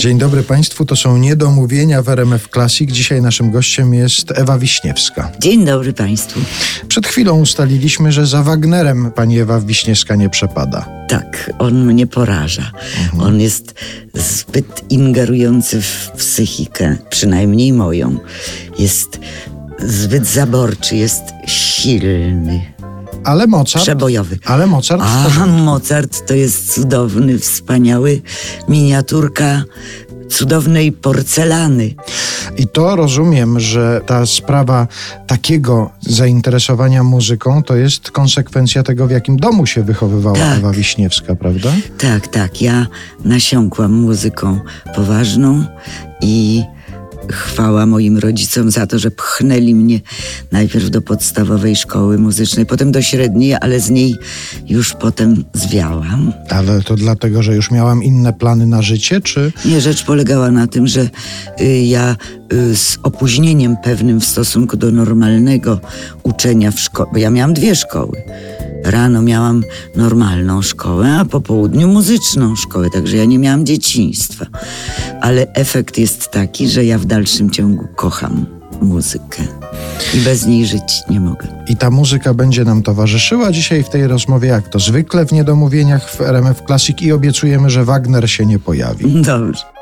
Dzień dobry Państwu, to są niedomówienia w RMF Classic. Dzisiaj naszym gościem jest Ewa Wiśniewska. Dzień dobry Państwu. Przed chwilą ustaliliśmy, że za Wagnerem pani Ewa Wiśniewska nie przepada. Tak, on mnie poraża. On jest zbyt ingerujący w psychikę, przynajmniej moją. Jest zbyt zaborczy, jest silny, Ale Mozart... przebojowy. Ale Mozart... A Mozart to jest cudowny, wspaniały miniaturka cudownej porcelany. I to rozumiem, że ta sprawa takiego zainteresowania muzyką to jest konsekwencja tego, w jakim domu się wychowywała Tak. Ewa Wiśniewska, prawda? Tak, tak. Ja nasiąkłam muzyką poważną i chwała moim rodzicom za to, że pchnęli mnie najpierw do podstawowej szkoły muzycznej, potem do średniej, ale z niej już potem zwiałam. Ale to dlatego, że już miałam inne plany na życie, czy... Nie, rzecz polegała na tym, że y, ja y, z opóźnieniem pewnym w stosunku do normalnego uczenia w szkole, bo ja miałam dwie szkoły. Rano miałam normalną szkołę, a po południu muzyczną szkołę, także ja nie miałam dzieciństwa. Ale efekt jest taki, że ja w dalszym ciągu kocham muzykę i bez niej żyć nie mogę. I ta muzyka będzie nam towarzyszyła dzisiaj w tej rozmowie, jak to zwykle w niedomówieniach w RMF Classic i obiecujemy, że Wagner się nie pojawi. Dobrze.